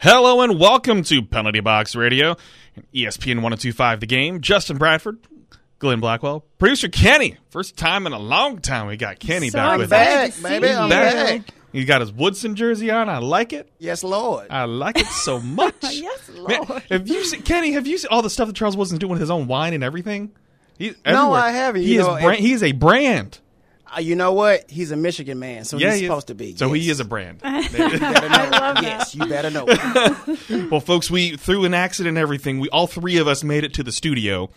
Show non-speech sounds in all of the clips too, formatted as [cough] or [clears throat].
Hello and welcome to Penalty Box Radio, ESPN 1025 The Game. Justin Bradford, Glenn Blackwell, producer Kenny. First time in a long time we got Kenny So back with excited us. to back, see baby. I'm you. back. He got his Woodson jersey on. I like it. Yes, Lord. I like it so [laughs] much. Yes, Man, Lord. have you seen Kenny? Have you seen all the stuff that Charles Woodson's doing with his own wine and everything? He's No. I haven't. He You is. know, brand, if- he is a brand. Uh, you know what? He's a Michigan man, so yeah, he's he supposed to be. So yes. he is a brand. [laughs] Better know. love that. yes, you better know. [laughs] Well, folks, we through an accident and everything, we all three of us made it to the studio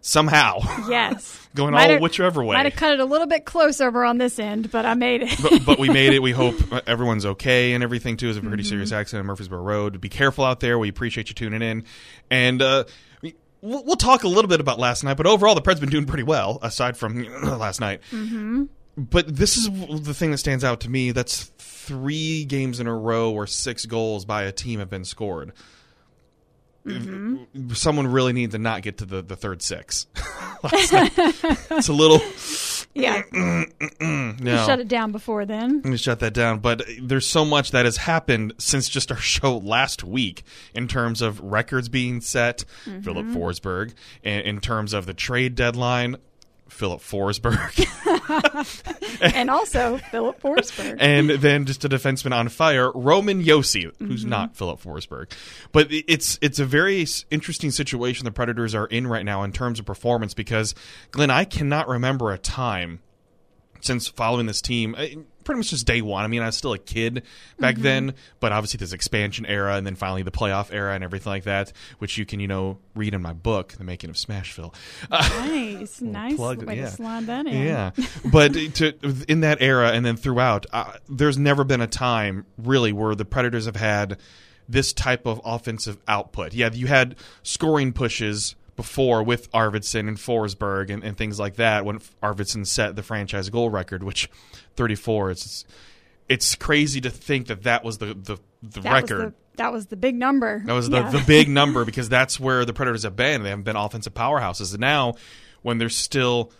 somehow, Yes. [laughs] going Might all have- whichever way. Might have cut it a little bit closer over on this end, but I made it. but, but we made it. We hope everyone's okay and everything too. is a pretty Mm-hmm. serious accident on Murfreesboro Road. Be careful out there. We appreciate you tuning in, and uh, we- we'll, we'll talk a little bit about last night. But overall, the Preds been doing pretty well, aside from [clears throat] last night. Mm-hmm. But this is the thing that stands out to me. That's three games in a row where six goals by a team have been scored. Mm-hmm. Someone really needs to not get to the, the third six. [laughs] It's a little [laughs] yeah. [clears throat] no. Shut it down before then. Let me shut that down. But there's so much that has happened since just our [laughs] show last week in terms of records being set, Filip Forsberg, and in terms of the trade deadline, Filip Forsberg, [laughs] And also Filip Forsberg. and then just a defenseman on fire, Roman Josi, who's mm-hmm. not Filip Forsberg. But it's it's a very interesting situation the Predators are in right now in terms of performance because Glenn, I cannot remember a time since following this team, pretty much just day one. I mean, I was still a kid back then, but obviously this expansion era and then finally the playoff era and everything like that, which you can, you know, read in my book, The Making of Smashville. nice. [laughs] Nice plug, way yeah. to slide that in. Yeah, [laughs] but to in that era and then throughout, uh, there's never been a time really where the Predators have had this type of offensive output. Yeah, you had scoring pushes before with Arvidsson and Forsberg and, and things like that when Arvidsson set the franchise goal record, which 34. It's it's crazy to think that that was the the, the That record. Was the, that was the big number. That was the, Yeah. the big [laughs] number because that's where the Predators have been. They haven't been offensive powerhouses. And now, when there's still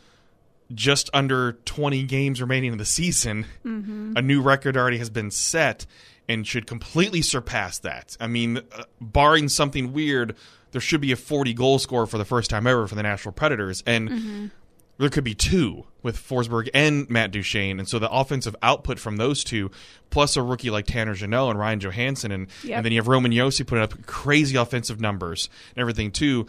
just under 20 games remaining in the season, Mm-hmm. a new record already has been set and should completely surpass that. I mean, uh, barring something weird, there should be a 40 goal score for the first time ever for the Nashville Predators. And Mm-hmm. there could be two with Forsberg and Matt Duchene, and so the offensive output from those two, plus a rookie like Tanner Jeannot and Ryan Johansen, and Yep. and then you have Roman Josi putting up crazy offensive numbers and everything too.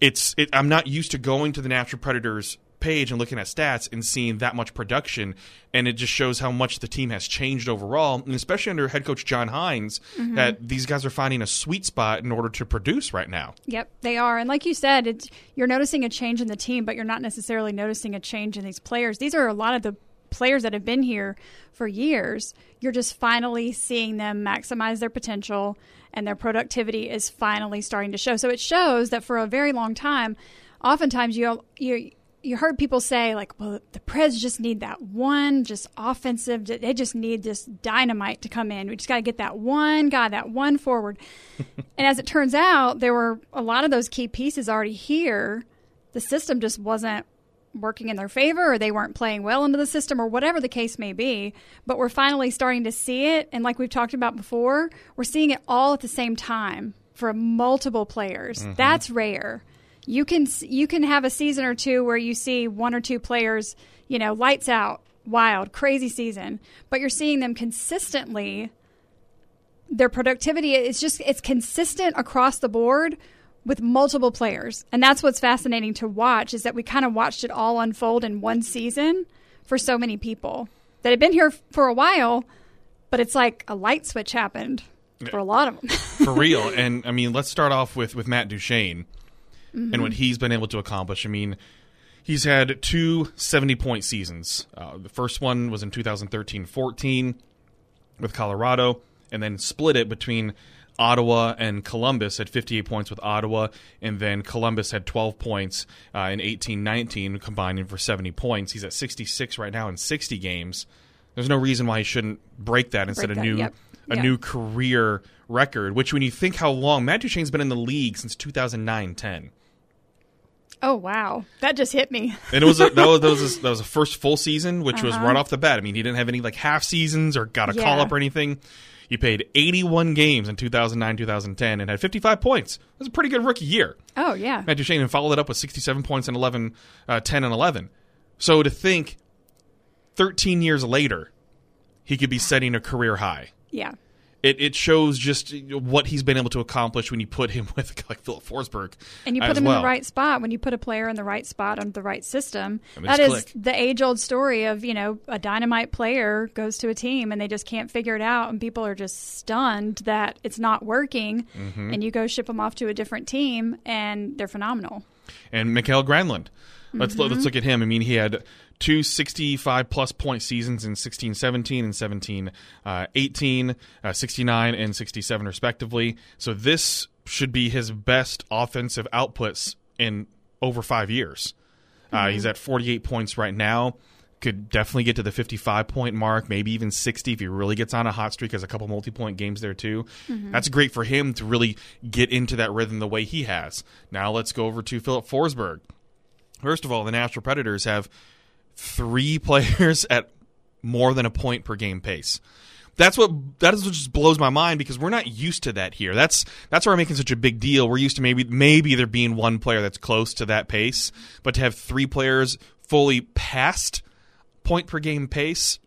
It's it, I'm not used to going to the Nashville Predators page and looking at stats and seeing that much production, and it just shows how much the team has changed overall, and especially under head coach John Hynes, Mm-hmm. that these guys are finding a sweet spot in order to produce right now. Yep, they are. And like you said, it's, you're noticing a change in the team, but you're not necessarily noticing a change in these players. These are a lot of the players that have been here for years. You're just finally seeing them maximize their potential, and their productivity is finally starting to show. So it shows that for a very long time, oftentimes you you you heard people say like, well, the Preds just need that one, just offensive. They just need this dynamite to come in. We just got to get that one guy, that one forward. [laughs] and as it turns out, there were a lot of those key pieces already here. The system just wasn't working in their favor, or they weren't playing well into the system, or whatever the case may be. But we're finally starting to see it, and like we've talked about before, we're seeing it all at the same time for multiple players. Mm-hmm. That's rare you can you can have a season or two where you see one or two players, you know, lights out, wild, crazy season, but you're seeing them consistently their productivity is just it's consistent across the board with multiple players. And that's what's fascinating to watch is that we kind of watched it all unfold in one season for so many people that had been here for a while, but it's like a light switch happened for a lot of them. for real. [laughs] And I mean, let's start off with with Matt Duchene Mm-hmm. and what he's been able to accomplish. I mean, he's had two 70 point seasons. Uh, the first one was in 2013 14 with Colorado, and then split it between Ottawa and Columbus at 58 points with Ottawa, and then Columbus had 12 points uh, in 18 19, combining for 70 points. He's at 66 right now in 60 games. There's no reason why he shouldn't break that and set a that, new yep. a new career record. Which, when you think how long Matt Duchene's been in the league since 2009 10. Oh wow, that just hit me. And it was a, that was that was a, that was a first full season, which was Uh-huh. right off the bat. I mean, he didn't have any like half seasons or got a call up or anything. He played 81 games in 2009 2010 and had 55 points. That's a pretty good rookie year. Oh yeah. Matt Duchene followed it up with 67 points in 11, uh, 10 and 11. So to think 13 years later, he could be setting a career high. Yeah. It, it shows just what he's been able to accomplish when you put him [laughs] with a guy like Filip Forsberg. And you put him well. in the right spot when you put a player in the right spot on the right system. That is click. the age old story of, you know, a dynamite player goes to a team and they just can't figure it out and people are just stunned that it's not working Mm-hmm. and you go ship them off to a different team and they're phenomenal. and Mikael Granlund. Let's Mm-hmm. let's look at him. I mean, he had two 65 plus point seasons in 16 17 and 17 uh, 18, uh, 69 and 67 respectively. So this should be his best offensive outputs in over 5 years. Uh, he's at 48 points right now. Could definitely get to the 55 point mark, maybe even 60 if he really gets on a hot streak. Has a couple multi point games there too. That's great for him to really get into that rhythm the way he has. Now let's go over to Filip Forsberg. First of all, the Nashville Predators have three [laughs] players at more than a point per game pace. That's what that is what just blows my mind because we're not used to that here. That's that's why we're making such a big deal. We're used to maybe maybe there being one player that's close to that pace, but to have three players fully past point per game pace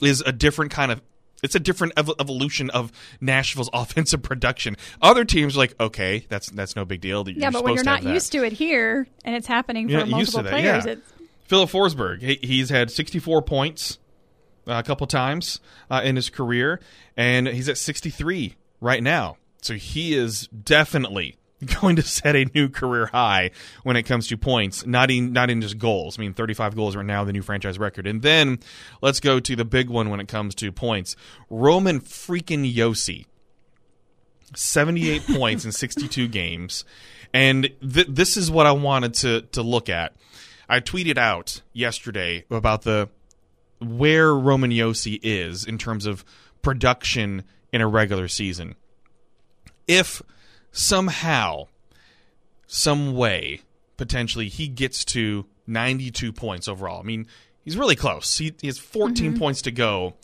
is a different kind of it's a different ev- evolution of Nashville's [laughs] offensive production. Other teams are like, okay, that's that's no big deal. You're yeah, but when you're supposed to have not used to it here and it's happening for not used to multiple players, yeah. it's Filip Forsberg, he, he's had 64 points uh, a couple times uh, in his career, and he's at 63 right now. So he is definitely [laughs] going to set a new career high when it comes to points, not in not in just goals. I mean, 35 goals right now, the new franchise record. And then let's go to the big one when it comes to points. Roman freaking Josi. 78 [laughs] points in 62 games. And th- this is what I wanted to to look at. I tweeted out yesterday about the where Roman Josi is in terms of production in a regular season. If somehow, some way, potentially he gets to 92 points overall. I mean, he's really close. He, he has 14 mm-hmm. points to go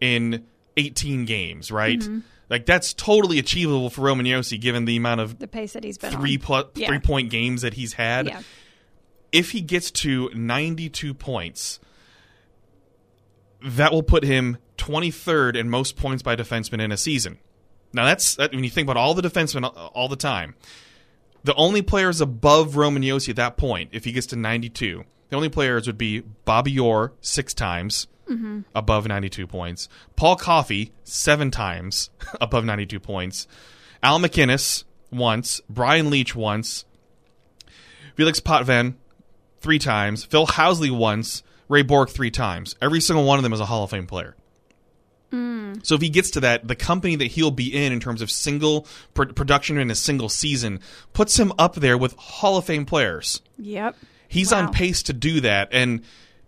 in 18 games, right? Mm-hmm. Like that's totally achievable for Roman Josi given the amount of the pace that he's been three on. plus Yeah. three point games that he's had. Yeah. If he gets to 92 points, that will put him 23rd in most points by defenseman in a season. Now that's that, when you think about all the defensemen all- all the time. The only players above Roman Josi at that point, if he gets to 92, the only players would be Bobby Orr six times mm-hmm. above 92 points, Paul Coffey seven times [laughs] above 92 points, Al MacInnis once, Brian Leetch once, Felix Potvin three times, Phil Housley once, Ray Bourque three times. Every single one of them is a Hall of Fame player. So if he gets to that, the company that he'll be in in terms of single pr- production in a single season puts him up there with Hall of Fame players. Yep. He's Wow. on pace to do that, and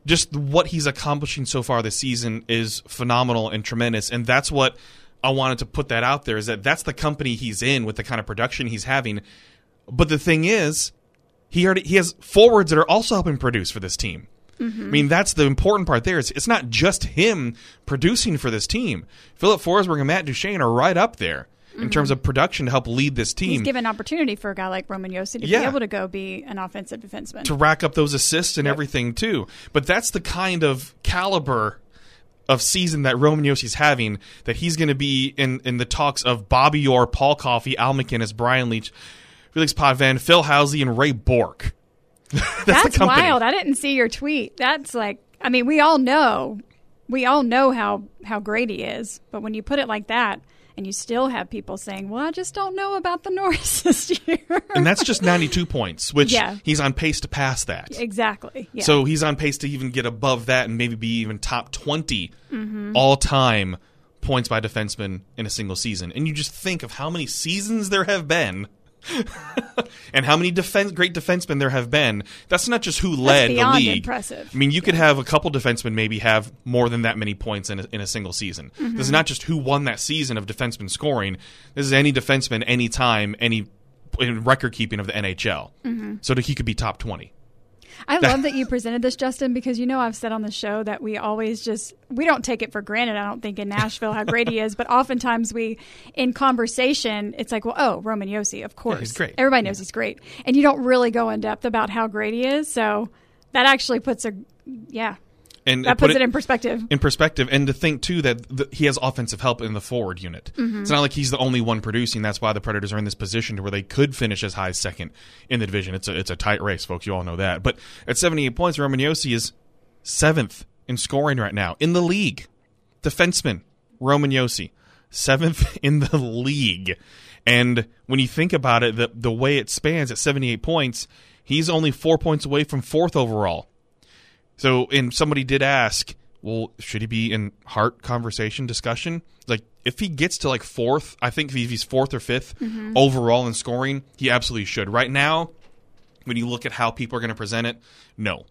just what he's accomplishing so far this season is phenomenal and tremendous. And that's what I wanted to put that out there is that that's the company he's in with the kind of production he's having. But the thing is, he already he has forwards that are also helping produce for this team. I mean, that's the important part there. it's it's not just him producing for this team. Filip Forsberg and Matt Duchene are right up there in mm-hmm. terms of production to help lead this team. He's given opportunity for a guy like Roman Josi to Yeah. be able to go be an offensive defenseman. to rack up those assists and everything too. But that's the kind of caliber of season that Roman Josi's having that he's going to be in in the talks of Bobby Orr, Paul Coffey, Al MacInnis, Brian Leetch, Felix Potvin, Phil Housley, and Ray Bourque. [laughs] that's, That's wild. I didn't see your tweet. That's like, I mean, we all know, we all know how how great he is. But when you put it like that, and you still have people saying, "Well, I just don't know about the [laughs] Norris this year." And that's just 92 points, which Yeah. he's on pace to pass that. exactly. Yeah. So he's on pace to even get above that and maybe be even top 20 Mm-hmm. all time points by defenseman in a single season. And you just think of how many seasons there have been [laughs] and how many defense great defensemen there have been. That's not just who led the league. impressive. I mean, you could have a couple defensemen maybe have more than that many points in a, in a single season. Mm-hmm. This is not just who won that season of defenseman scoring. This is any defenseman, any time, any in record keeping of the NHL. Mm-hmm. So that he could be top 20. I [laughs] love that you presented this, Justin, because you know I've said on the show that we always just we don't take it for granted. I don't think in Nashville how great he is, but oftentimes we in conversation it's like, well, oh, Roman Josi, of course, he's great. Everybody knows he's great, and you don't really go in depth about how great he is. So that actually puts a yeah, and that puts it in perspective. in perspective, and to think too that the, he has offensive help in the forward unit. Mm-hmm. It's not like he's the only one producing. That's why the Predators are in this position to where they could finish as high as second in the division. It's a it's a tight race, folks. You all know that. But at 78 points, Roman Josi is seventh in scoring right now in the league. Defenseman Roman Josi, seventh [laughs] in the league. And when you think about it, the the way it spans at 78 points, he's only four points away from fourth overall. So, and somebody did ask, well, should he be in Hart conversation discussion? Like, if he gets to like fourth, I think if he's fourth or 5th mm-hmm. overall in scoring, he absolutely should. Right now, when you look at how people are going to present it, no.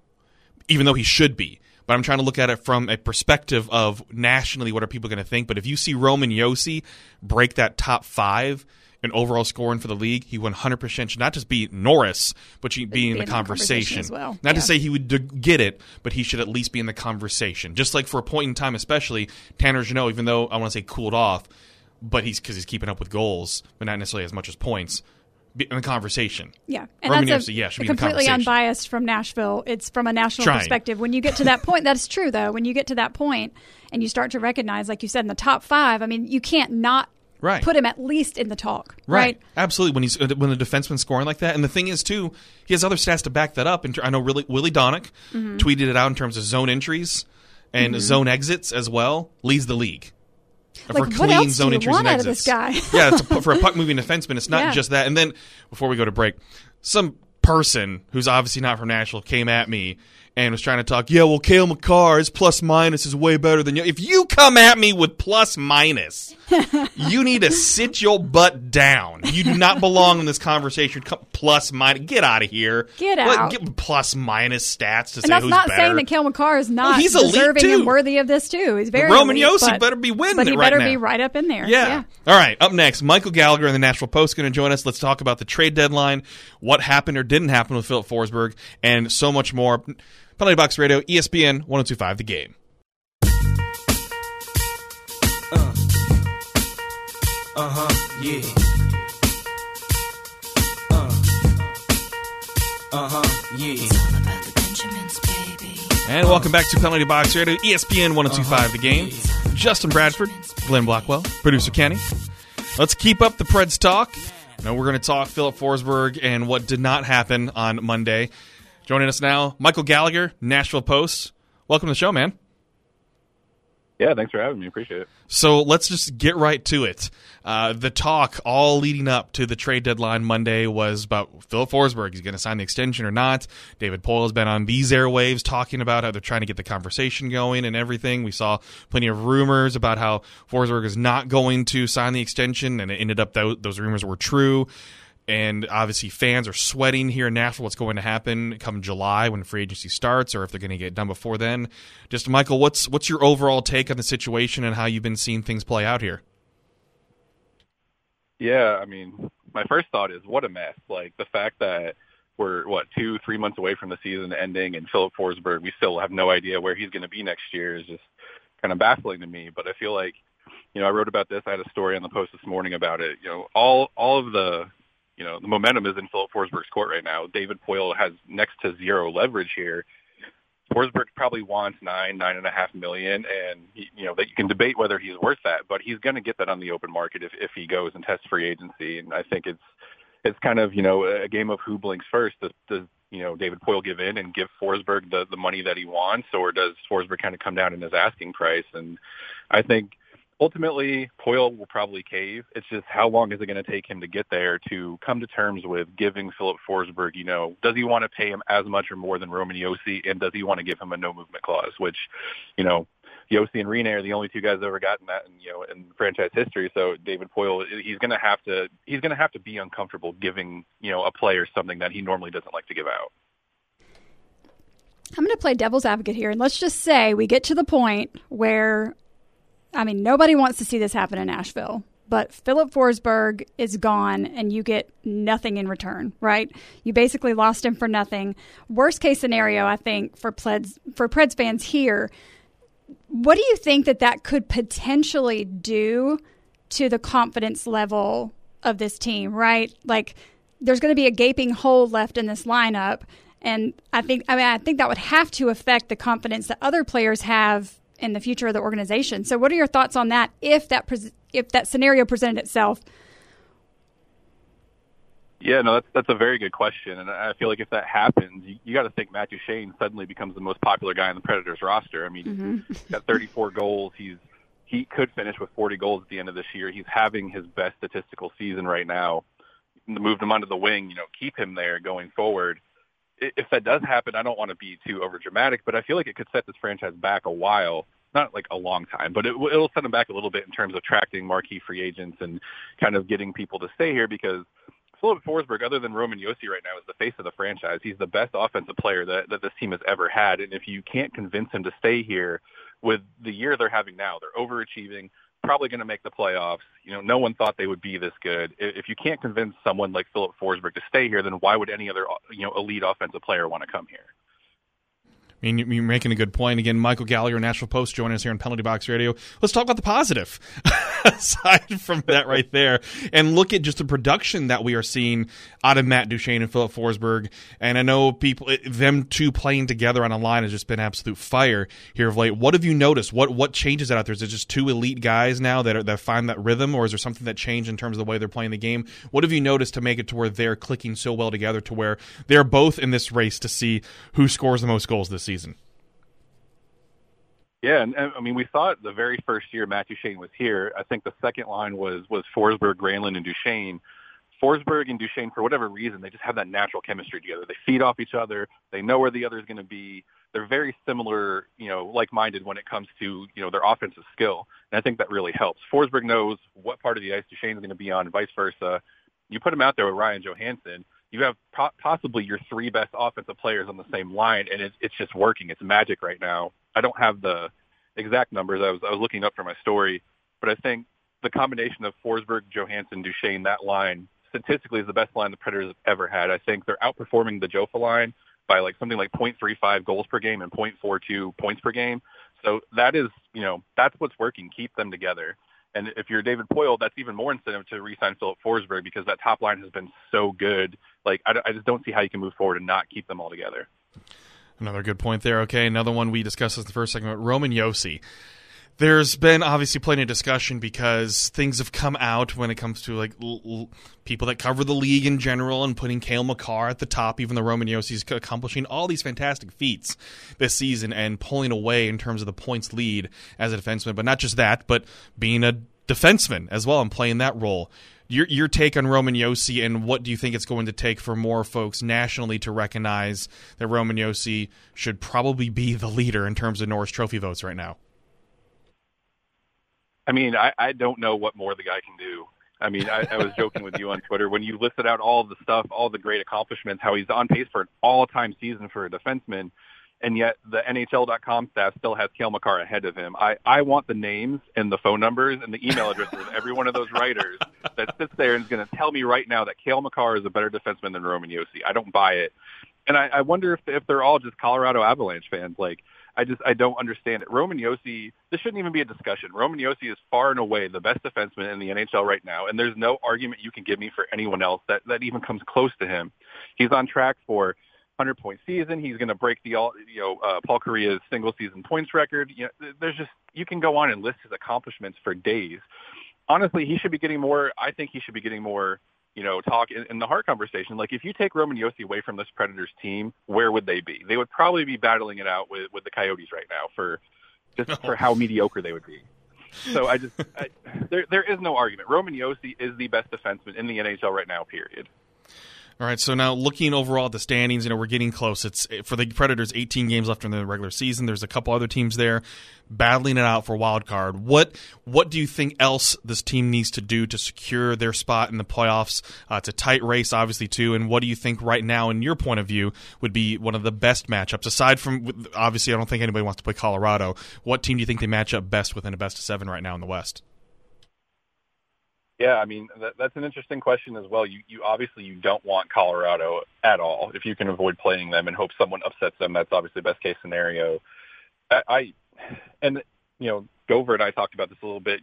Even though he should be. But I'm trying to look at it from a perspective of nationally, what are people going to think? But if you see Roman Josi break that top five in overall scoring for the league, he 100% should not just be Norris, but he be in the conversation. as well. Not Yeah. to say he would get it, but he should at least be in the conversation. Just like for a point in time, especially Tanner Jeannot, even though I want to say cooled off, but he's because he's keeping up with goals, but not necessarily as much as points. In the conversation. Yeah, and Roman that's a, Josi, yeah, should a be in the completely conversation. unbiased from Nashville. It's from a national Trying. perspective. When you get to that point, that's true though. When you get to that point and you start to recognize, like you said, in the top five, I mean, you can't not Right. put him at least in the talk, Right. right? Absolutely. When he's uh, when the defenseman's scoring like that, and the thing is too, he has other stats to back that up. And I know really Willy Daunic Mm-hmm. tweeted it out in terms of zone entries and zone exits as well. Leads the league. Like, do you want out of guy? [laughs] yeah, it's a, for a puck moving [laughs] defenseman, it's not Yeah. just that. And then before we go to break, some person who's obviously not from Nashville came at me and was trying to talk. Yeah, well, Cale Makar's plus minus is way better than you. If you come at me with plus minus, you need to sit your butt down. You do not belong in this conversation. Plus Minus, get out of here. Get out. get plus minus stats to And say that's who's not better. saying that Cale Makar is not he's elite, deserving too. and worthy of this too. He's very Roman elite, but- better be winning but he right better now. be right up in there. Yeah. yeah. All right. Up next, Michael Gallagher in the Nashville Post going to join us. Let's talk about the trade deadline, what happened or didn't happen with Filip Forsberg, and so much more. Penalty Box Radio, ESPN 1025 The Game. Uh huh, yeah. Uh. Uh huh, yeah. And welcome back to Penalty Box Radio, ESPN 1025 The Game. Justin Bradford, Glenn Blackwell, producer Kenny. Let's keep up the Preds talk. Now we're going to talk Filip Forsberg and what did not happen on Monday. Joining us now, Michael Gallagher, Nashville Post. Welcome to the show, man. Yeah, thanks for having me. Appreciate it. So let's just get right to it. Uh, the talk all leading up to the trade deadline Monday was about Phil Forsberg. He's going to sign the extension or not. David Poile has been on these airwaves talking about how they're trying to get the conversation going and everything. We saw plenty of rumors about how Forsberg is not going to sign the extension, and it ended up those rumors were true. And obviously, fans are sweating here in Nashville what's going to happen come July when free agency starts, or if they're going to get done before then. Just Michael, what's what's your overall take on the situation and how you've been seeing things play out here? Yeah, I mean, my first thought is what a mess. Like the fact that we're what two, three months away from the season ending, and Filip Forsberg, we still have no idea where he's going to be next year is just kind of baffling to me. But I feel like, you know, I wrote about this. I had a story on the post this morning about it. You know, all all of the you know the momentum is in Filip Forsberg's court right now. David Poile has next to zero leverage here. Forsberg probably wants nine, nine and a half million, and he, you know that you can debate whether he's worth that, but he's going to get that on the open market if if he goes and tests free agency. And I think it's it's kind of you know a game of who blinks first. Does, does you know David Poile give in and give Forsberg the the money that he wants, or does Forsberg kind of come down in his asking price? And I think ultimately Poile will probably cave. It's just how long is it going to take him to get there to come to terms with giving Filip Forsberg, you know, does he want to pay him as much or more than Roman Josi, and does he want to give him a no movement clause, which, you know, Josi and Rinne are the only two guys that ever gotten that, in, you know, in franchise history. So David Poile, he's going to have to, he's going to have to be uncomfortable giving, you know, a player something that he normally doesn't like to give out. I'm going to play devil's advocate here, and let's just say we get to the point where, I mean, nobody wants to see this happen in Nashville. but Filip Forsberg is gone and you get nothing in return, right? You basically lost him for nothing. Worst case scenario, I think, for Preds, for Preds fans here, what do you think that that could potentially do to the confidence level of this team, right? Like, there's going to be a gaping hole left in this lineup. And I think, I mean, I think that would have to affect the confidence that other players have in the future of the organization. So, what are your thoughts on that if that pres if that scenario presented itself? Yeah, no, that's that's a very good question, and I feel like if that happens, you, you got to think Matt Duchene suddenly becomes the most popular guy in the Predators roster. I mean, Mm-hmm. he's got 34 goals. He's he could finish with 40 goals at the end of this year. He's having his best statistical season right now. Moved him onto the wing, you know, keep him there going forward. If that does happen, I don't want to be too over dramatic, but I feel like it could set this franchise back a while. Not like a long time, but it, it'll set them back a little bit in terms of attracting marquee free agents and kind of getting people to stay here because Filip Forsberg, other than Roman Josi right now, is the face of the franchise. He's the best offensive player that, that this team has ever had. And if you can't convince him to stay here with the year they're having now, they're overachieving, probably going to make the playoffs. You know, no one thought they would be this good. If you can't convince someone like Filip Forsberg to stay here, then why would any other, you know, elite offensive player want to come here? I mean, you're making a good point. Again, Michael Gallagher, Nashville Post, joining us here on Penalty Box Radio. Let's talk about the positive, [laughs] aside from that right there, and look at just the production that we are seeing out of Matt Duchene and Filip Forsberg. And I know people, them two playing together on a line has just been absolute fire here of late. What have you noticed? What what changes that out there? Is it just two elite guys now that are, that find that rhythm, or is there something that changed in terms of the way they're playing the game? What have you noticed to make it to where they're clicking so well together, to where they're both in this race to see who scores the most goals this season? Yeah, and, and I mean, we saw it the very first year Matt Duchene was here. I think the second line was was Forsberg, Granlund, and Duchene. Forsberg and Duchene, for whatever reason, they just have that natural chemistry together. They feed off each other. They know where the other is going to be. They're very similar, you know, like-minded when it comes to you know their offensive skill, and I think that really helps. Forsberg knows what part of the ice Duchene is going to be on, and vice versa. You put him out there with Ryan Johansen, you have po- possibly your three best offensive players on the same line, and it's it's just working. It's magic right now. I don't have the exact numbers. I was I was looking up for my story, but I think the combination of Forsberg, Johansen, Duchene, that line statistically is the best line the Predators have ever had. I think they're outperforming the Jofa line by like something like 0.35 goals per game and 0.42 points per game. So that is, you know, that's what's working. Keep them together. And if you're David Poile, that's even more incentive to re-sign Filip Forsberg because that top line has been so good. Like I, I just don't see how you can move forward and not keep them all together. Another good point there. Okay, another one we discussed in the first segment. Roman Yossi. There's been obviously plenty of discussion because things have come out when it comes to like l- l- people that cover the league in general and putting Cale Makar at the top, even though Roman Josi's accomplishing all these fantastic feats this season and pulling away in terms of the points lead as a defenseman. But not just that, but being a defenseman as well and playing that role. Your your take on Roman Josi and what do you think it's going to take for more folks nationally to recognize that Roman Josi should probably be the leader in terms of Norris Trophy votes right now? I mean, I, I don't know what more the guy can do. I mean, I, I was joking with you on Twitter when you listed out all the stuff, all the great accomplishments, how he's on pace for an all-time season for a defenseman, and yet the NHL.com staff still has Cale Makar ahead of him. I, I want the names and the phone numbers and the email addresses of every one of those writers that sits there and is going to tell me right now that Cale Makar is a better defenseman than Roman Josi. I don't buy it. And I, I wonder if, if they're all just Colorado Avalanche fans. Like, I just I don't understand it. Roman Josi, this shouldn't even be a discussion. Roman Josi is far and away the best defenseman in the NHL right now, and there's no argument you can give me for anyone else that that even comes close to him. He's on track for 100 point season. He's going to break the all you know uh, Paul Correa's single season points record. You know, there's just you can go on and list his accomplishments for days. Honestly, he should be getting more. I think he should be getting more you know, talk in, in the Hart conversation. Like if you take Roman Josi away from this Predators team, where would they be? They would probably be battling it out with with the Coyotes right now for just for how [laughs] mediocre they would be. So I just I, there there is no argument. Roman Josi is the best defenseman in the NHL right now. Period. All right, so now looking overall at the standings, you know we're getting close. It's for the Predators, 18 games left in the regular season. There's a couple other teams there battling it out for wild card. What what do you think else this team needs to do to secure their spot in the playoffs? Uh, it's a tight race, obviously, too. And what do you think right now, in your point of view, would be one of the best matchups aside from obviously? I don't think anybody wants to play Colorado. What team do you think they match up best within a best of seven right now in the West? Yeah, I mean that, that's an interesting question as well. You you obviously you don't want Colorado at all if you can avoid playing them and hope someone upsets them. That's obviously best case scenario. I, I and you know Gover and I talked about this a little bit.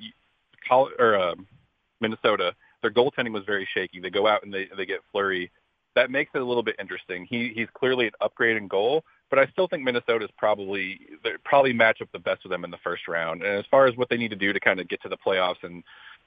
Col- or um, Minnesota, their goaltending was very shaky. They go out and they they get Fleury. That makes it a little bit interesting. He he's clearly an upgrade in goal, but I still think Minnesota's probably they probably match up the best with them in the first round. And as far as what they need to do to kind of get to the playoffs and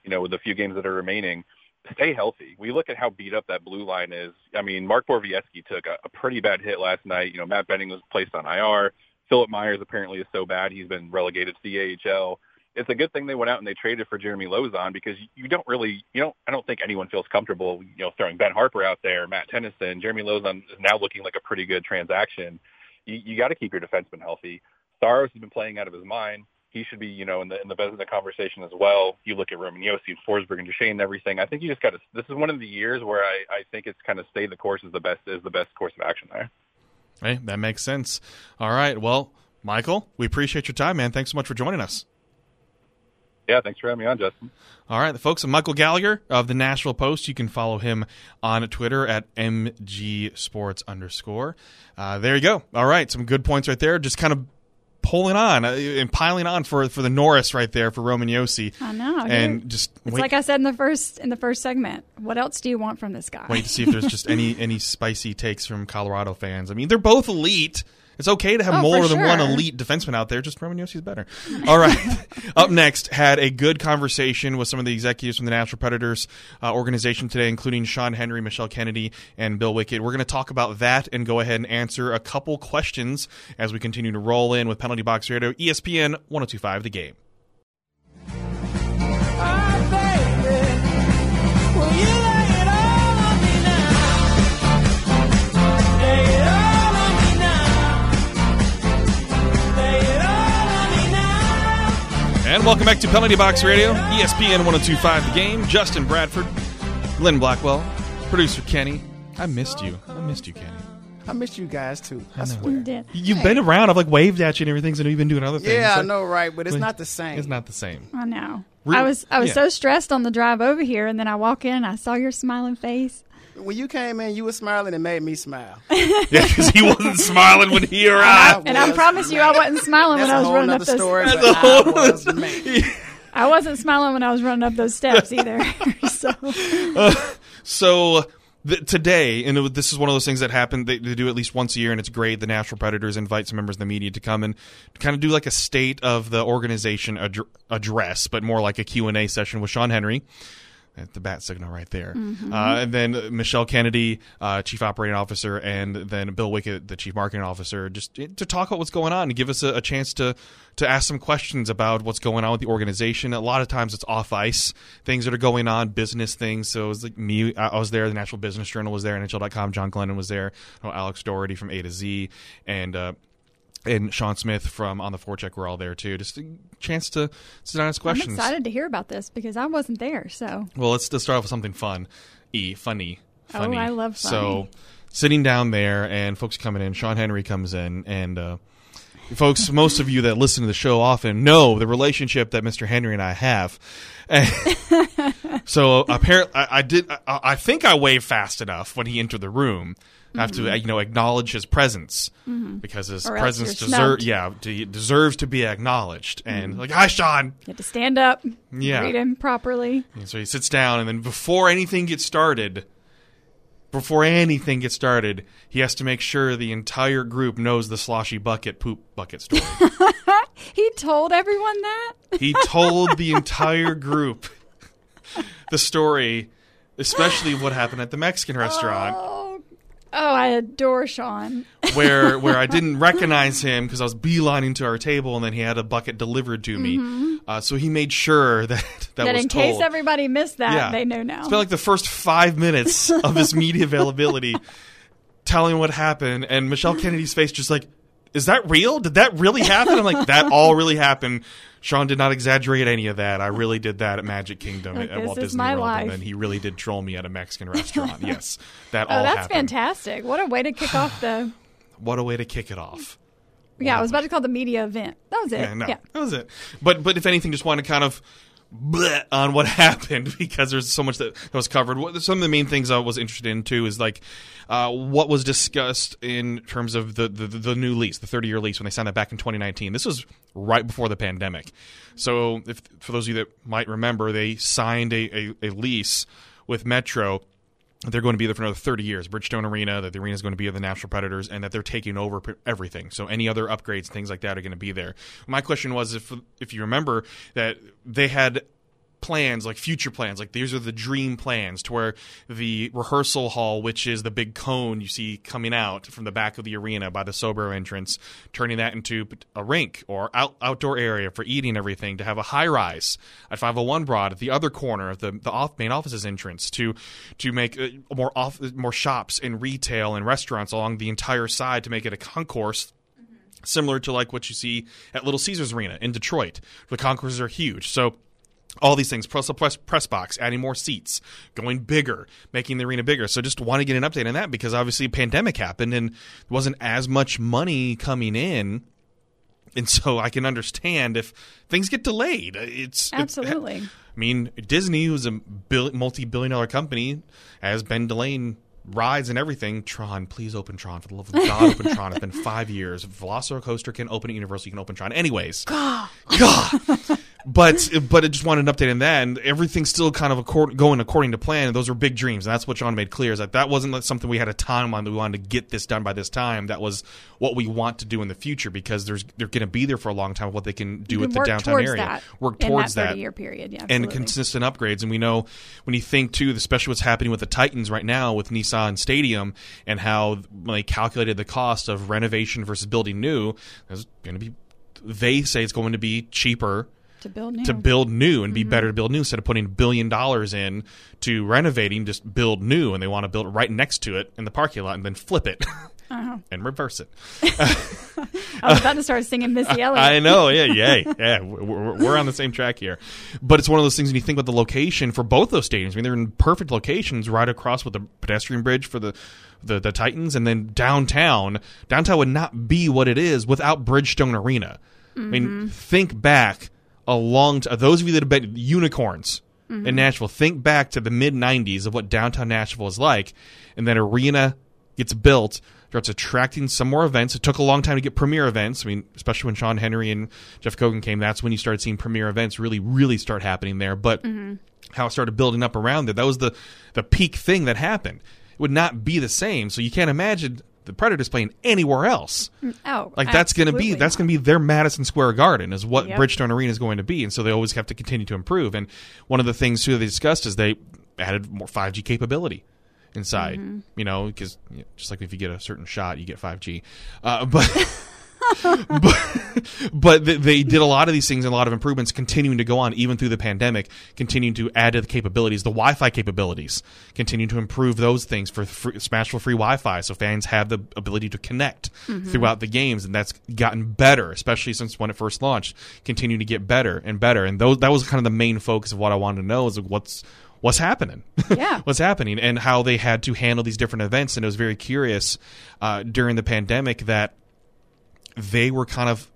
you know with the few games that are remaining, stay healthy. We look at how beat up that blue line is. I mean, Mark Borowiecki took a, a pretty bad hit last night. You know, Matt Benning was placed on IR. Philippe Myers apparently is so bad he's been relegated to the AHL. It's a good thing they went out and they traded for Jeremy Lauzon because you don't really, you don't, I don't think anyone feels comfortable, you know, throwing Ben Harpur out there, Matt Tennyson, Jeremy Lauzon is now looking like a pretty good transaction. You, you got to keep your defensemen healthy. Saros has been playing out of his mind. He should be, you know, in the in the best of the conversation as well. You look at Roman Josi and Forsberg and Duchene and everything. I think you just got to. This is one of the years where I, I think it's kind of stay the course is the best is the best course of action there. Hey, that makes sense. All right. Well, Michael, we appreciate your time, man. Thanks so much for joining us. Yeah, thanks for having me on, Justin. All right, the folks of Michael Gallagher of the Nashville Post. You can follow him on Twitter at mg sports underscore. Uh, there you go. All right, some good points right there. Just kind of pulling on uh, and piling on for for the Norris right there for Roman Josi. I know. And just it's wait, like I said in the first in the first segment. What else do you want from this guy? wait to see if there's just any [laughs] any spicy takes from Colorado fans. I mean, they're both elite. It's okay to have Oh, more than one elite defenseman out there. Just Roman Josi's better. [laughs] All right. Up next, had a good conversation with some of the executives from the Nashville Predators uh, organization today, including Sean Henry, Michelle Kennedy, and Bill Wickett. We're going to talk about that and go ahead and answer a couple questions as we continue to roll in with Penalty Box Radio, ESPN 1025 The Game. Welcome back to Penalty Box Radio, ESPN 1025 The Game. Justin Bradford, Glenn Blackwell, producer Kenny. I missed you. I missed you, Kenny. I missed you guys too. I, know. swear. You did. You've been around. I've like waved at you and everything. So you've been doing other things. Yeah, I know, right? But it's But not the same. It's not the same. I know. Re- I was I was yeah. so stressed on the drive over here, and then I walk in, and I saw your smiling face. When you came in, you were smiling and made me smile. [laughs] Yeah, because he wasn't smiling when he arrived. And I was promise you, I wasn't smiling when I was running up nother those. story. That's a whole I was man. [laughs] I wasn't smiling when I was running up those steps either. [laughs] so uh, So th- today, and it- this is one of those things that happen. They, they do at least once a year, and it's great. The Nashville Predators invite some members of the media to come and kind of do like a state of the organization ad- address, but more like a Q and A session with Sean Henry. That's the bat signal right there. Uh, and then Michelle Kennedy, uh, Chief Operating Officer, and then Bill Wickett, the Chief Marketing Officer, just to talk about what's going on and give us a, a chance to to ask some questions about what's going on with the organization. A lot of times it's off ice, things that are going on, business things. So it was like me, I was there, the Nashville Business Journal was there, NHL.com, John Glennon was there, Alex Doherty from A to Z, and uh, and Sean Smith from On the Forecheck were all there too. Just a chance to sit down and ask questions. I'm excited to hear about this because I wasn't there. So Well, let's just start off with something fun. E, funny, Oh, funny. I love So, sitting down there and folks coming in. Sean Henry comes in, and uh, folks, [laughs] most of you that listen to the show often know the relationship that Mr. Henry and I have. [laughs] so apparently, I, I did. I, I think I waved fast enough when he entered the room. Have to, you know, acknowledge his presence because his Mm-hmm. Or else presence you're deserves, snubbed. yeah, de- deserves to be acknowledged. And Mm-hmm. like, hi, Sean. you had to stand up, Yeah. read him properly. And so he sits down, and then before anything gets started, before anything gets started, he has to make sure the entire group knows the sloshy bucket poop bucket story. [laughs] He told everyone that. he told the entire group [laughs] the story, especially what happened at the Mexican restaurant. Oh, I adore Sean. where [laughs] where I didn't recognize him because I was beelining to our table, and then he had a bucket delivered to me. Uh, so he made sure [laughs] that that, That was in told. case everybody missed that, Yeah. they know now. Spent like the first five minutes of his media [laughs] availability telling what happened, and Michelle Kennedy's face just like, "Is that real? Did that really happen?" I'm like, "That all really happened." Sean did not exaggerate any of that. I really did that at Magic Kingdom oh, Like, at this Walt Disney World, life. and then he really did troll me at a Mexican [laughs] restaurant. yes, that all. oh, all that's happened. fantastic! What a way to kick off the. [sighs] What a way to kick it off. Yeah, I was about to call the media event. That was it. Yeah, no, Yeah. that was it. But but if anything, just want to kind of on what [laughs] happened because there's so much that, was covered. What, some of the main things I was interested in too is like uh, what was discussed in terms of the, the the new lease, the 30 year lease when they signed that back in 2019. This was right before the pandemic. So, if for those of you that might remember, they signed a, a, a lease with Metro they're going to be there for another 30 years. Bridgestone Arena, that the arena is going to be of the Nashville Predators, and that they're taking over everything. So any other upgrades, things like that, are going to be there. My question was, if if you remember that they had plans like future plans like these are the dream plans to where the rehearsal hall which is the big cone you see coming out from the back of the arena by the sober entrance turning that into a rink or out, outdoor area for eating everything to have a high rise at 501 broad at the other corner of the, the off, main office's entrance to to make uh, more off more shops and retail and restaurants along the entire side to make it a concourse similar to like what you see at Little Caesars Arena in Detroit. The concourses are huge. So all these things, plus a press, press box, adding more seats, going bigger, making the arena bigger. So just want to get an update on that because obviously pandemic happened and there wasn't as much money coming in. And so I can understand if things get delayed. It's Absolutely. I mean, Disney, who's a multi-billion dollar company, has been delaying rides and everything. Tron, please open Tron for the love of God, open [laughs] Tron. It's been five years. Velocicoaster can open at Universal, you can open Tron. Anyways, God, God, but but I just wanted an update on that, and everything's still kind of accord, going according to plan. And those were big dreams, and that's what John made clear is that that wasn't something we had a timeline that we wanted to get this done by this time. That was what we want to do in the future because there's they're going to be there for a long time. What they can do with the downtown area, that work towards that that year period. Yeah, and consistent upgrades. And we know when you think too, especially what's happening with the Titans right now with Nissan Stadium and how when they calculated the cost of renovation versus building new, there's going to be. They say it's going to be cheaper to build new. to build new and be Mm-hmm. better to build new instead of putting a billion dollars in to renovating. Just build new, and they want to build right next to it in the parking lot and then flip it [laughs] Uh-huh. [laughs] and reverse it. [laughs] I was about to start singing Missy Elliott. I know, yeah, yay, yeah. We're, we're on the same track here, but it's one of those things when you think about the location for both those stadiums. I mean, they're in perfect locations, right across with the pedestrian bridge for the the, the Titans, and then downtown. Downtown would not be what it is without Bridgestone Arena. I mean, think back a long t- those of you that have been unicorns in mm-hmm. Nashville. Think back to the mid '90s of what downtown Nashville was like, and then arena gets built, starts attracting some more events. It took a long time to get premier events. I mean, especially when Sean Henry and Jeff Cogen came, that's when you started seeing premier events really, really start happening there. But mm-hmm. how it started building up around it, that was the the peak thing that happened. It would not be the same. So you can't imagine the Predators playing anywhere else. oh, Like that's going to be that's going to be their Madison Square Garden is what Yep. Bridgestone Arena is going to be, and so they always have to continue to improve. And one of the things too that they discussed is they added more 5G capability inside. Mm-hmm. You know, because you know, just like if you get a certain shot, you get 5G. Uh, but. [laughs] [laughs] but but th- they did a lot of these things and a lot of improvements continuing to go on even through the pandemic continuing to add to the capabilities the wi-fi capabilities continuing to improve those things for free, smashville free wi-fi. So fans have the ability to connect throughout the games and that's gotten better especially since when it first launched continuing to get better and better. And those that was kind of the main focus of what i wanted to know is what's what's happening? [laughs] Yeah. what's happening? And how they had to handle these different events. And it was very curious uh, during the pandemic that they were kind of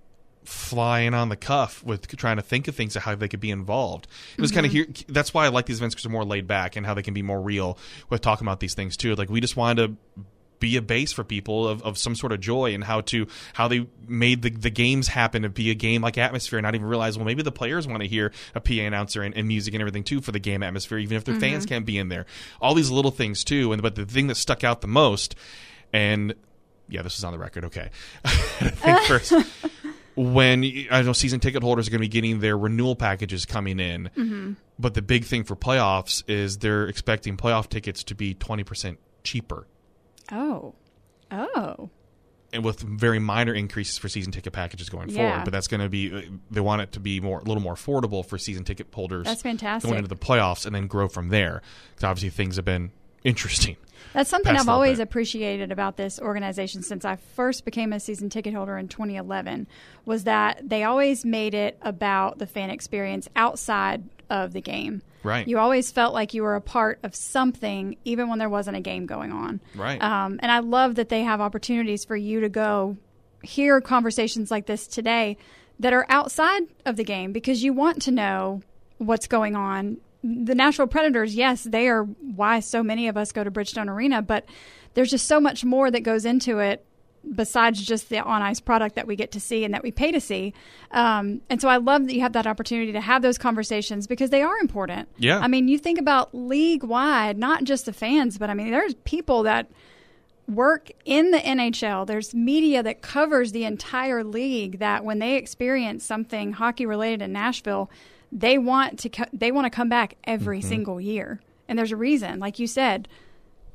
flying on the cuff with trying to think of things of how they could be involved. It was kind of mm-hmm. here. That's why I like these events because they're more laid back and how they can be more real with talking about these things too. Like we just wanted to be a base for people of, of some sort of joy and how to how they made the, the games happen to be a game like atmosphere and not even realize well maybe the players want to hear a PA announcer and, and music and everything too for the game atmosphere even if their fans mm-hmm. can't be in there all these little things too and but the thing that stuck out the most and yeah this is on the record okay [laughs] I think first when I know season ticket holders are going to be getting their renewal packages coming in, mm-hmm. but the big thing for playoffs is they're expecting playoff tickets to be twenty percent cheaper, Oh. Oh. and with very minor increases for season ticket packages going Yeah. forward. But that's going to be uh, they want it to be more a little more affordable for season ticket holders. That's fantastic. Going into the playoffs and then grow from there. Because obviously things have been interesting. That's something I've always appreciated about this organization since I first became a season ticket holder in 2011 was that they always made it about the fan experience outside of the game. Right. You always felt like you were a part of something even when there wasn't a game going on. Right. Um, and I love that they have opportunities for you to go hear conversations like this today that are outside of the game because you want to know what's going on. The Nashville Predators, yes, they are why so many of us go to Bridgestone Arena, but there's just so much more that goes into it besides just the on ice product that we get to see and that we pay to see. Um, and so I love that you have that opportunity to have those conversations because they are important. Yeah. I mean, you think about league wide, not just the fans, but I mean, there's people that work in the NHL. There's media that covers the entire league that when they experience something hockey related in Nashville, they want to co- they want to come back every Mm-hmm. single year. And there's a reason, like you said,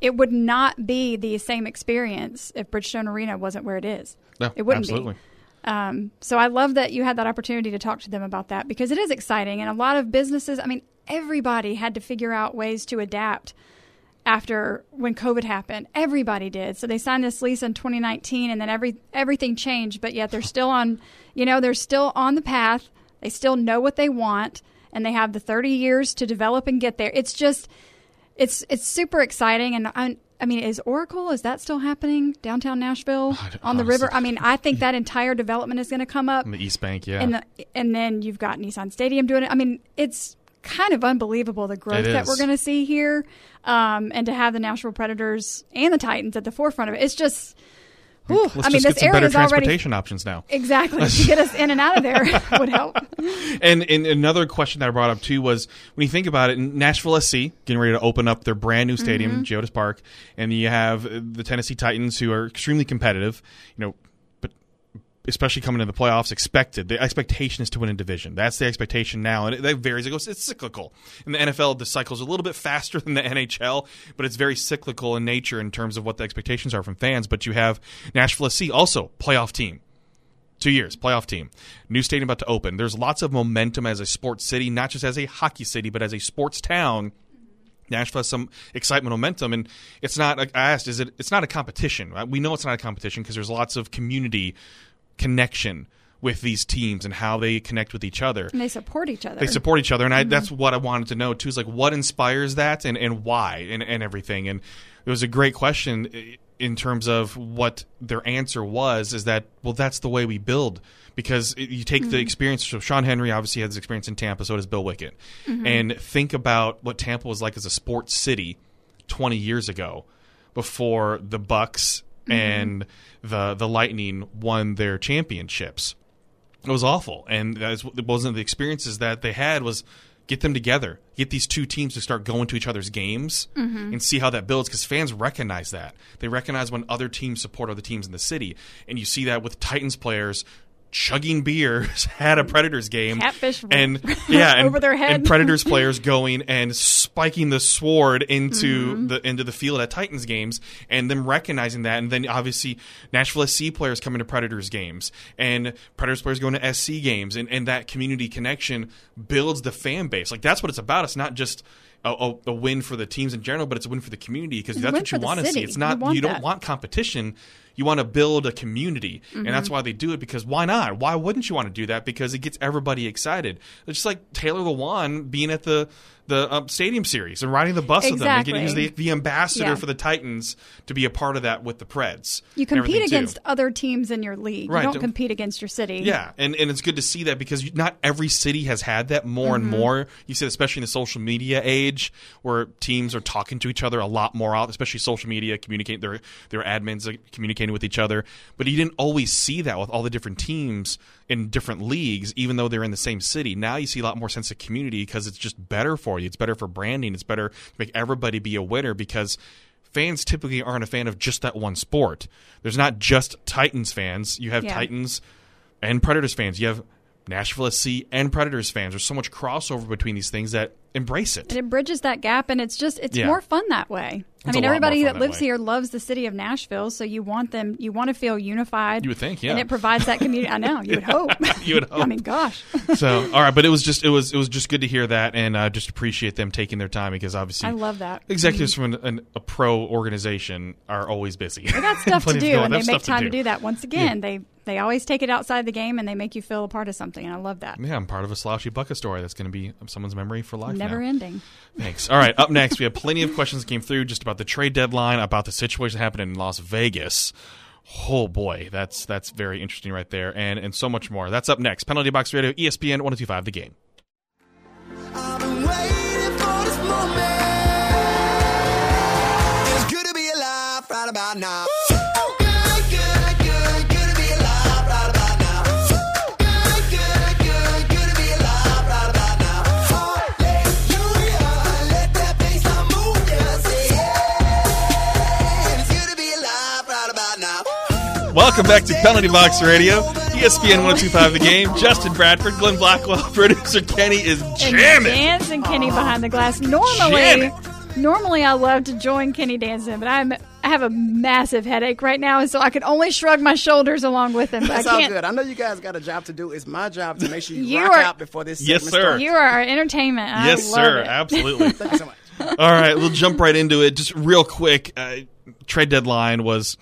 it would not be the same experience if Bridgestone Arena wasn't where it is. No, it wouldn't absolutely. be. Um, so I love that you had that opportunity to talk to them about that because it is exciting. And a lot of businesses, I mean, everybody had to figure out ways to adapt after when COVID happened. Everybody did. So they signed this lease in 2019 and then every everything changed, but yet they're still on, you know, they're still on the path. They still know what they want and they have the 30 years to develop and get there. It's just it's it's super exciting and I I mean, is Oracle is that still happening downtown Nashville on the river? I mean, I think that entire development is going to come up On the East Bank, yeah. and the, and then you've got Nissan Stadium doing it. I mean, it's kind of unbelievable the growth that we're going to see here, um, and to have the Nashville Predators and the Titans at the forefront of it. It's just, whew, Let's I mean, just this get some area better is already transportation options now. exactly [laughs] to get us in and out of there [laughs] would help. And, and another question that I brought up too was when you think about it, Nashville SC getting ready to open up their brand new stadium, Mm-hmm. Geodis Park, and you have the Tennessee Titans who are extremely competitive, you know, especially coming into the playoffs, expected the expectation is to win a division. That's the expectation now, and it, that varies. It goes, it's cyclical. In the NFL, the cycle's a little bit [laughs] faster than the NHL, but it's very cyclical in nature in terms of what the expectations are from fans. But you have Nashville SC also playoff team two years playoff team new stadium about to open there's lots of momentum as a sports city not just as a hockey city but as a sports town Nashville has some excitement, momentum, and it's not. I asked, is it? It's not a competition. Right? We know it's not a competition because there's lots of community connection with these teams and how they connect with each other. And they support each other. They support each other, and I, mm-hmm. that's what I wanted to know too. Is like what inspires that, and, and why, and, and everything. And it was a great question in terms of what their answer was. Is that well, that's the way we build because it, you take the mm-hmm. experience. So Sean Henry obviously has experience in Tampa, so does Bill Wickett, mm-hmm. and think about what Tampa was like as a sports city twenty years ago, before the Bucs and the the Lightning won their championships. It was awful. And that's it wasn't the experiences that they had was get them together get these two teams to start going to each other's games mm-hmm. and see how that builds because fans recognize that. They recognize when other teams support other teams in the city. And you see that with titans players chugging beers [laughs] at a predators game. Catfish and [laughs] yeah and, over their head. and predators players [laughs] going and spiking the sword into Mm-hmm. the into the field at Titans games and them recognizing that. And then obviously Nashville SC players coming to Predators games and Predators players going to SC games. And, and that community connection builds the fan base. Like that's what it's about. It's not just a, a, a win for the teams in general but it's a win for the community because that's what you want to see. it's not You you don't want competition you want to build a community and that's mm-hmm. why they do it because why not why wouldn't you want to do that because it gets everybody excited it's just like Taylor Lewan being at the the um, stadium series and riding the bus with them and getting he's the, the ambassador Yeah. for the Titans to be a part of that with the Preds you compete everything, too. against other teams in your league. Right. You don't compete against your city. Yeah, and, and it's good to see that because not every city has had that more and mm-hmm. more. You see, especially in the social media age, where teams are talking to each other a lot more out, especially social media, communicate their their admins uh, are communicating with each other. But you didn't always see that with all the different teams in different leagues, even though they're in the same city. Now you see a lot more sense of community because it's just better for you. It's better for branding. It's better to make everybody be a winner because fans typically aren't a fan of just that one sport. There's not just Titans fans. You have Yeah. Titans and Predators fans. You have Nashville SC and Predators fans. There's so much crossover between these things that embrace it. And it bridges that gap, and it's just it's Yeah. more fun that way. I mean, a lot more everybody that that lives way. here loves the city of Nashville, so you want them, you want to feel unified. You would think, yeah. and it provides that community. I know you would hope. [laughs] You would hope. [laughs] I mean, gosh, [laughs] so, all right, but it was just it was it was just good to hear that, and uh, just appreciate them taking their time because obviously I love that. executives from an, an, a pro organization are always busy. They got stuff to do, and They make time to do that. Once again, they they always take it outside the game, and they make you feel a part of something, and I love that. Yeah, I'm part of a slouchy bucket story that's going to be someone's memory for life. Never now. ending. Thanks. All right, up next, we have plenty of questions that came through just about the trade deadline, about the situation happening in Las Vegas. Oh boy, that's that's very interesting right there, and and so much more. That's up next. Penalty Box Radio, ESPN 1025 The Game. I waiting for this moment. It's good to be alive right about now. Welcome back to Penalty Box Radio, ESPN 1025 The Game. Justin Bradford, Glenn Blackwell, [laughs] producer Kenny is And jamming. dancing Kenny behind the glass. Normally, Jamming. normally I love to join Kenny dancing, but I'm I have a massive headache right now, and so I can only shrug my shoulders along with him. But That's all good. I know you guys got a job to do. It's my job to make sure you, You rock are- out before this Yes, sir. starts. You are our entertainment. and I Yes, love sir. it. Absolutely. [laughs] Thank you so much. All right, we'll jump right into it. Just real quick, uh, trade deadline was.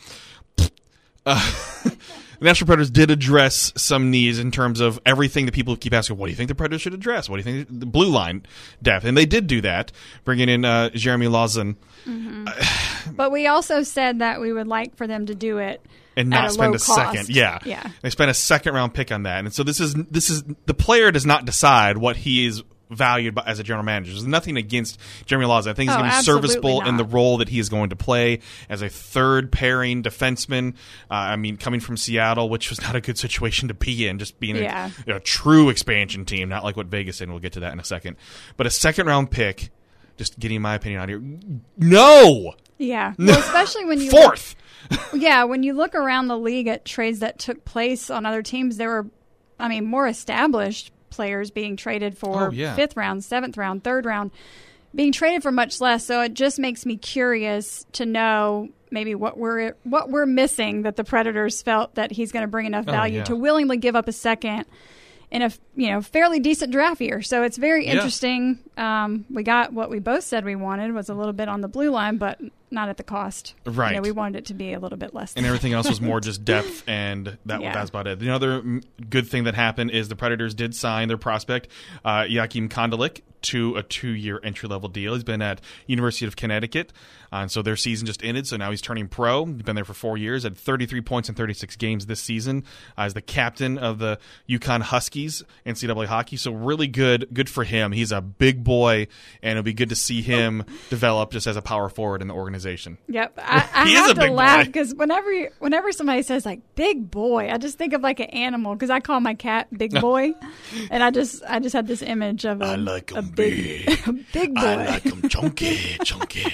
Uh, [laughs] the Nashville Predators did address some needs in terms of everything that people keep asking. What do you think the Predators should address? What do you think the blue line depth? And they did do that, bringing in uh, Jeremy Lauzon But we also said that we would like for them to do it and at not a spend low a cost. second. Yeah, yeah. They spent a second round pick on that, and so this is this is the player does not decide what he is valued by, as a general manager. There's nothing against Jeremy Lauzon. I think he's Oh, going to be serviceable in the role that he is going to play as a third pairing defenseman. Uh, I mean, coming from Seattle, which was not a good situation to be in, just being Yeah. a, a true expansion team, not like what Vegas did. We'll get to that in a second. But a second round pick. Just getting my opinion out here. No, Yeah. Well, especially when you fourth. [laughs] Yeah, when you look around the league at trades that took place on other teams, there were, I mean, more established players being traded for Oh, yeah. fifth round, seventh round, third round, being traded for much less. So it just makes me curious to know maybe what we're what we're missing that the Predators felt that he's going to bring enough Oh, value yeah. to willingly give up a second in a you know fairly decent draft year. So it's very Yeah. interesting. Um, we got what we both said we wanted was a little bit on the blue line, but not at the cost. You Right. know, we wanted it to be a little bit less. and everything else was more just [laughs] depth, and that Yeah. that's about it. The other good thing that happened is the Predators did sign their prospect, uh, Jachym Kondelik, to a two-year entry-level deal. He's been at University of Connecticut, uh, and so their season just ended. So now he's turning pro. He's been there for four years, had 33 points in 36 games this season. Uh, as the captain of the UConn Huskies NCAA hockey. So really good, good for him. He's a big boy, and it'll be good to see him develop just as a power forward in the organization. Yep, [laughs] I, I He is have a to big laugh because whenever whenever somebody says like "big boy," I just think of like an animal because I call my cat Big [laughs] Boy, and I just I just had this image of a, I like a 'em big big. [laughs] a big boy. I like him chunky, chunky.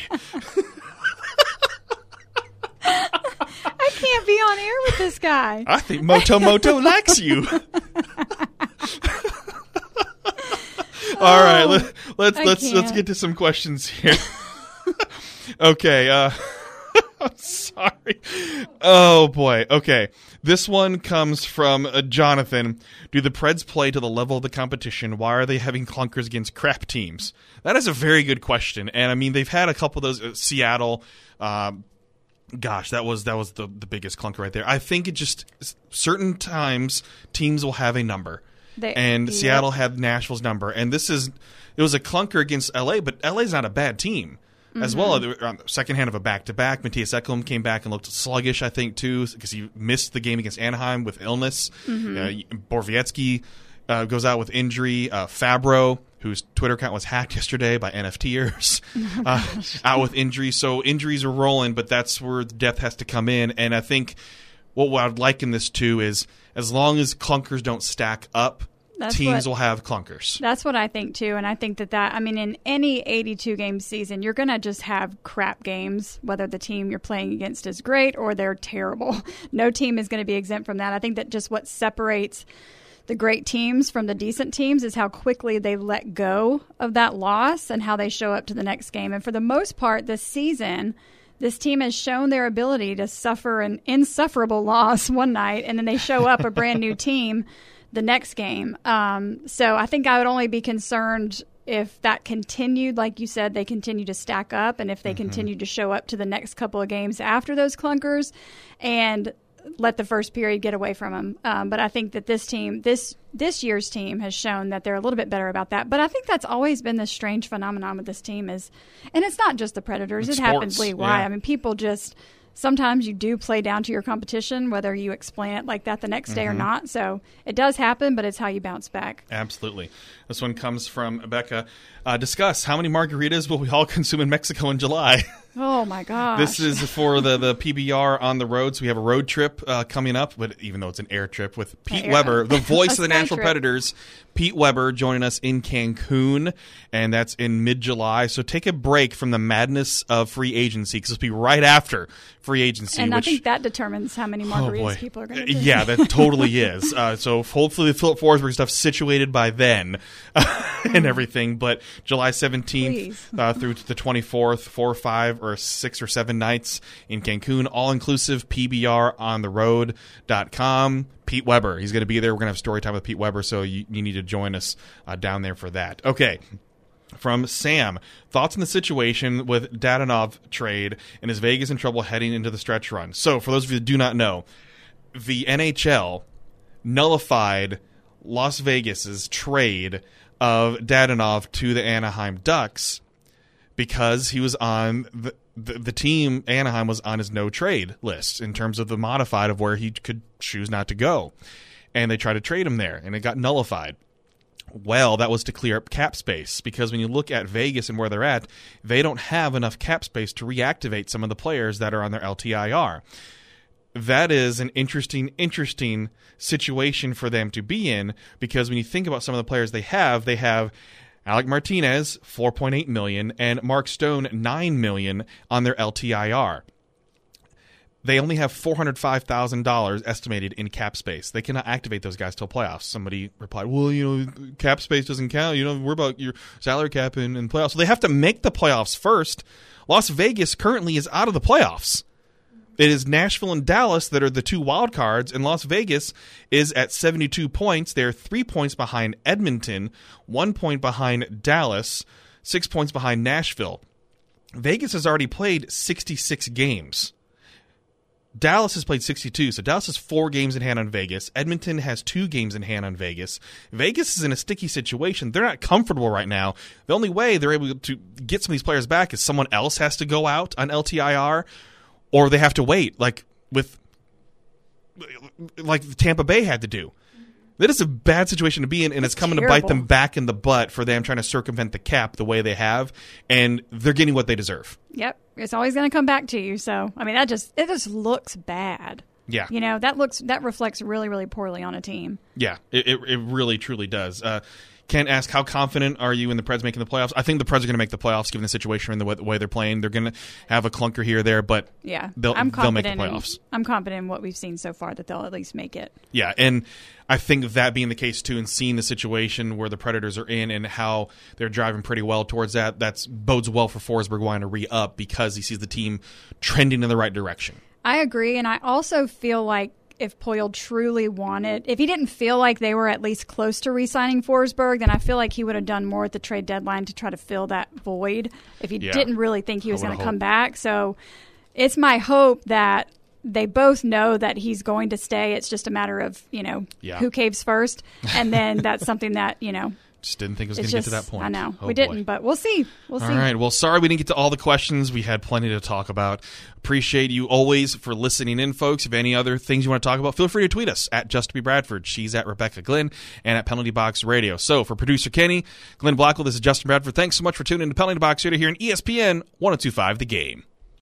I can't be on air with this guy. I think Moto Moto likes you. [laughs] All right, let, let's I let's let's get to some questions here. [laughs] okay, uh [laughs] I'm sorry. Oh boy. Okay. This one comes from uh, Jonathan. Do the Preds play to the level of the competition? Why are they having clunkers against crap teams? That is a very good question. And I mean, they've had a couple of those uh, Seattle um gosh, that was that was the the biggest clunker right there. I think it just certain times teams will have a number, They- and. Seattle had Nashville's number, and this is it was a clunker against LA, but LA's not a bad team. As well, Mm-hmm. They were on the second hand of a back to back, Mattias Ekholm came back and looked sluggish, I think, too, because he missed the game against Anaheim with illness. Mm-hmm. Uh, Borowiecki uh, goes out with injury. Uh, Fabbro, whose Twitter account was hacked yesterday by NFTers, [laughs] uh, out with injuries. So injuries are rolling, but that's where the depth has to come in. And I think what I'd liken this to is as long as clunkers don't stack up, That's teams what- will have clunkers. That's what I think too, and I think that that I mean, in any 82 game season, you're gonna just have crap games, whether the team you're playing against is great or they're terrible. [laughs] No team is going to be exempt from that. I think that just what separates the great teams from the decent teams is how quickly they let go of that loss and how they show up to the next game. And for the most part, this season. This team has shown their ability to suffer an insufferable loss [laughs] one night, and then they show up a brand new [laughs] team the next game. Um, so I think I would only be concerned if that continued, like you said, they continue to stack up, and if they continue to show up to the next couple of games after those clunkers, and let the first period get away from them. Um, but I think that this team, this this year's team, has shown that they're a little bit better about that. But I think that's always been this strange phenomenon with this team is, and it's not just the Predators; It's it happens league wide. yeah. I mean, people just sometimes you do play down to your competition, whether you explain it like that the next day or not. So it does happen, but it's how you bounce back. Absolutely. This one comes from Becca. Uh, discuss how many margaritas will we all [laughs] consume in Mexico in July? [laughs] Oh my gosh. This is for the, the PBR on the road. So we have a road trip uh, coming up, but even though it's an air trip with Pete air- Weber, the [laughs] voice of the National trip. Predators, Pete Weber joining us in Cancun, and that's in mid July. So take a break from the madness of free agency because it'll be right after free agency. and I think that determines how many Oh margaritas boy. people are going Uh, to Yeah, that totally [laughs] is. Uh, so hopefully the Filip Forsberg stuff situated by then [laughs] and everything. But July 17th uh, through to the 24th, four or or six or seven nights in Cancun, all inclusive PBR on the road.com. Pete Weber, he's going to be there. We're going to have story time with Pete Weber, so you, you need to join us uh, down there for that. Okay from Sam. Thoughts on the situation with Dadonov trade and is Vegas in trouble heading into the stretch run? So, for those of you that do not know, the NHL nullified Las Vegas's trade of Dadonov to the Anaheim Ducks because he was on the, the the team Anaheim was on his no trade list in terms of the modified of where he could choose not to go. And they tried to trade him there and it got nullified. Well, that was to clear up cap space because when you look at Vegas and where they're at, they don't have enough cap space to reactivate some of the players that are on their LTIR. That is an interesting, interesting situation for them to be in because when you think about some of the players they have, they have Alec Martinez, 4.8 million, and Mark Stone, 9 million on their LTIR they only have four hundred five thousand dollars estimated in cap space. They cannot activate those guys till playoffs. Somebody replied, "Well, you know, cap space doesn't count. You know, we're about your salary cap in, in playoffs. So they have to make the playoffs first. Las Vegas currently is out of the playoffs. It is Nashville and Dallas that are the two wild cards, and Las Vegas is at 72 points. They're three points behind Edmonton, one point behind Dallas, six points behind Nashville. Vegas has already played 66 games. Dallas has played 62, so Dallas has four games in hand on Vegas. Edmonton has two games in hand on Vegas. Vegas is in a sticky situation. They're not comfortable right now. The only way they're able to get some of these players back is someone else has to go out on LTIR, or they have to wait, like with like Tampa Bay had to do. That is a bad situation to be in, and it's, It's coming to bite them back in the butt for them trying to circumvent the cap the way they have, and they're getting what they deserve. Yep, it's always going to come back to you. So I mean, that just it just looks bad. Yeah. You know that looks that reflects really really poorly on a team. Yeah, it, it, it really truly does. Uh, Ken asked, "How confident are you in the Preds making the playoffs?" I think the Preds are going to make the playoffs given the situation and the way, the way they're playing. They're going to have a clunker here or there, but Yeah, they'll I'm they'll make the confident. playoffs. In, I'm confident in what we've seen so far that they'll at least make it. Yeah, and I think that being the case too, and seeing the situation where the Predators are in and how they're driving pretty well towards that, that bodes well for Forsberg wanting to re up because he sees the team trending in the right direction. I agree, and I also feel like if Poile truly wanted, if he didn't feel like they were at least close to re-signing Forsberg, then I feel like he would have done more at the trade deadline to try to fill that void. If he Yeah. didn't really think he was going to come back, so it's my hope that they both know that he's going to stay. It's just a matter of you know Yeah. who caves first, and then that's something that you know. Just didn't think it was going to get to that point. I know Oh, we boy. didn't, but we'll see. We'll All see. right. Well, sorry we didn't get to all the questions. We had plenty to talk about. Appreciate you always for listening in, folks. If any other things you want to talk about, feel free to tweet us at Just to Be Bradford. She's at Rebecca Glenn and at Penalty Box Radio. So for producer Kenny, Glenn Blackwell, this is Justin Bradford. Thanks so much for tuning in to Penalty Box Radio here in ESPN 1025 The Game.